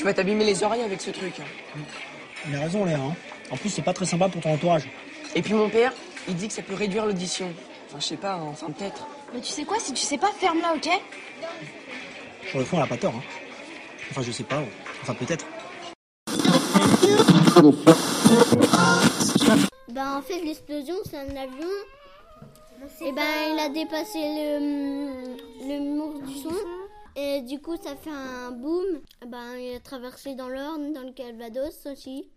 Tu vas t'abîmer les oreilles avec ce truc. Il a raison, Léa. hein. En plus, c'est pas très sympa pour ton entourage. Et puis mon père, il dit que ça peut réduire l'audition. Enfin, je sais pas, hein, enfin peut-être. Mais tu sais quoi, si tu sais pas, ferme-la, ok? Sur le fond, elle a pas tort. hein. Enfin, je sais pas. Enfin, peut-être. Bah en fait l'explosion c'est un avion. Et ben il a dépassé le, Et du coup ça fait un boom. Et ben il a traversé dans l'Orne, dans le Calvados aussi.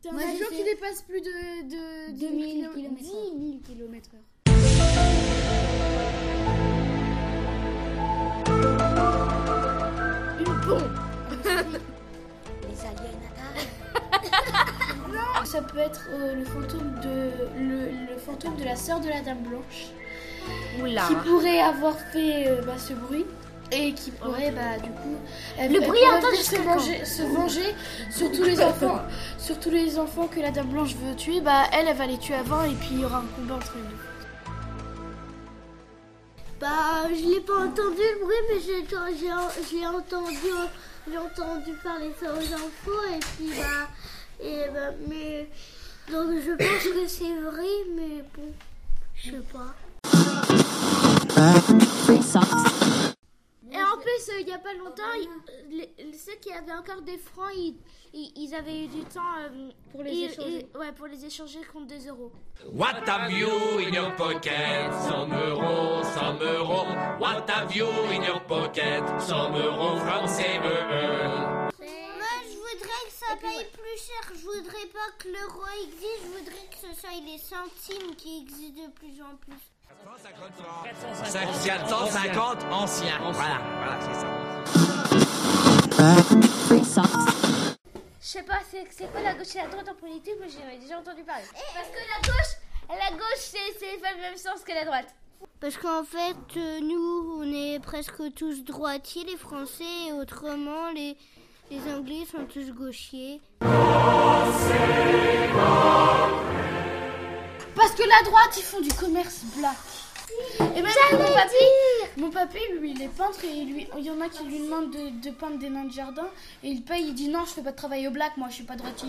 C'est un Moi, avion j'ai qui fait- dépasse plus de, de 10 000 kilo- kilomètres 10 heure. 000 kilomètres heure. Une bombe Les aliens Ça peut être euh, le fantôme de le, le fantôme de la sœur de la Dame Blanche Oula. qui pourrait avoir fait euh, bah, ce bruit et qui pourrait bah du coup elle- Le jusqu'à se venger, se venger sur tous les enfants sur tous les enfants que la Dame Blanche veut tuer bah elle elle va les tuer avant et puis il y aura un combat entre les deux. Bah je l'ai pas entendu le bruit mais j'ai j'ai j'ai entendu j'ai entendu parler ça aux infos et puis bah et bah mais donc je pense que c'est vrai mais bon je sais pas. Plus, euh, il n'y a pas longtemps, les- les- ceux qui avaient encore des francs, ils, ils- ils avaient eu du temps euh, Pour les échanger. ouais, pour les échanger contre des euros. What have you in your pocket? 100 euros, 100 euros. What have you in your pocket? 100 euros français. euh, plus cher. Je voudrais pas que l'euro existe. Je voudrais que ce soit les centimes qui existent de plus en plus. 450 anciens. Voilà, voilà, c'est ça. Je sais pas, c'est c'est quoi la gauche et la droite en politique Moi, j'en ai déjà entendu parler. Parce que la gauche, la gauche, c'est c'est pas le même sens que la droite. Parce qu'en fait, euh, nous, on est presque tous droitiers, les Français, et autrement, les, les Anglais sont tous gauchers. Parce que la droite, ils font du commerce black. Et même mon papy, mon papy, lui, il est peintre et lui, il y en a qui lui demandent de, de peindre des nains de jardin et il paye, il dit non, je fais pas de travail au black, moi je suis pas droitier.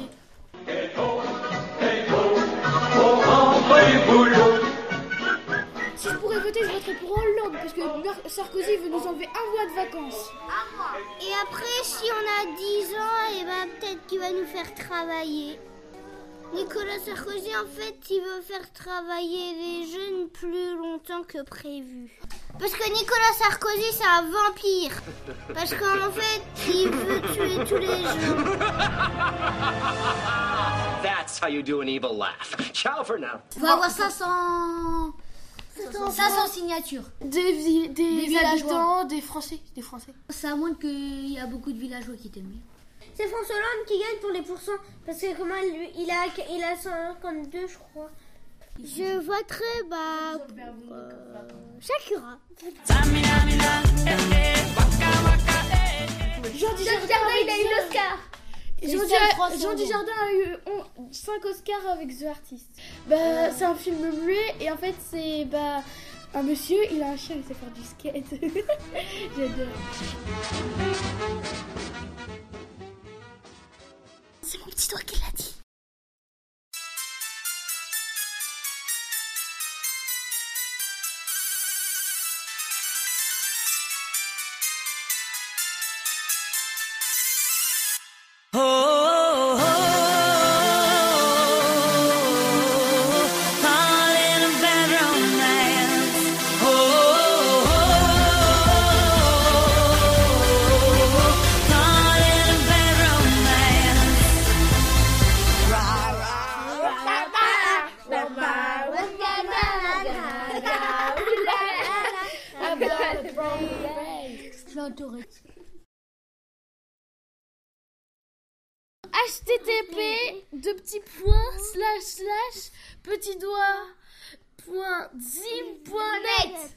Si je pourrais voter, je voterais pour Hollande parce que Sarkozy veut nous enlever un mois de vacances. Et après, si on a 10 ans, et ben, peut-être qu'il va nous faire travailler. Nicolas Sarkozy, en fait, il veut faire travailler les jeunes plus longtemps que prévu. Parce que Nicolas Sarkozy, c'est un vampire. Parce qu'en fait, il veut tuer tous les jeunes. That's how you do an evil laugh. Ciao for now. On va avoir 500... 500 signatures. Des, des, villageois. habitants, des Français, des Français. Ça montre qu'il y a beaucoup de villageois qui t'aiment bien. C'est François Hollande qui gagne pour les pourcents. Parce que comment lui, il a, il a 52, je crois. Je voterai, bah, euh, Shakira. Jean Dujardin, il a eu l'Oscar. Jean, Du- Jean. Dujardin a eu 5 Oscars avec The Artist. Bah, c'est un film muet et en fait, c'est bah, un monsieur, il a un chien, il sait faire du skate. J'adore. C'est mon petit doigt qui l'a dit. Http deux petits points slash slash petit doigt point zim point net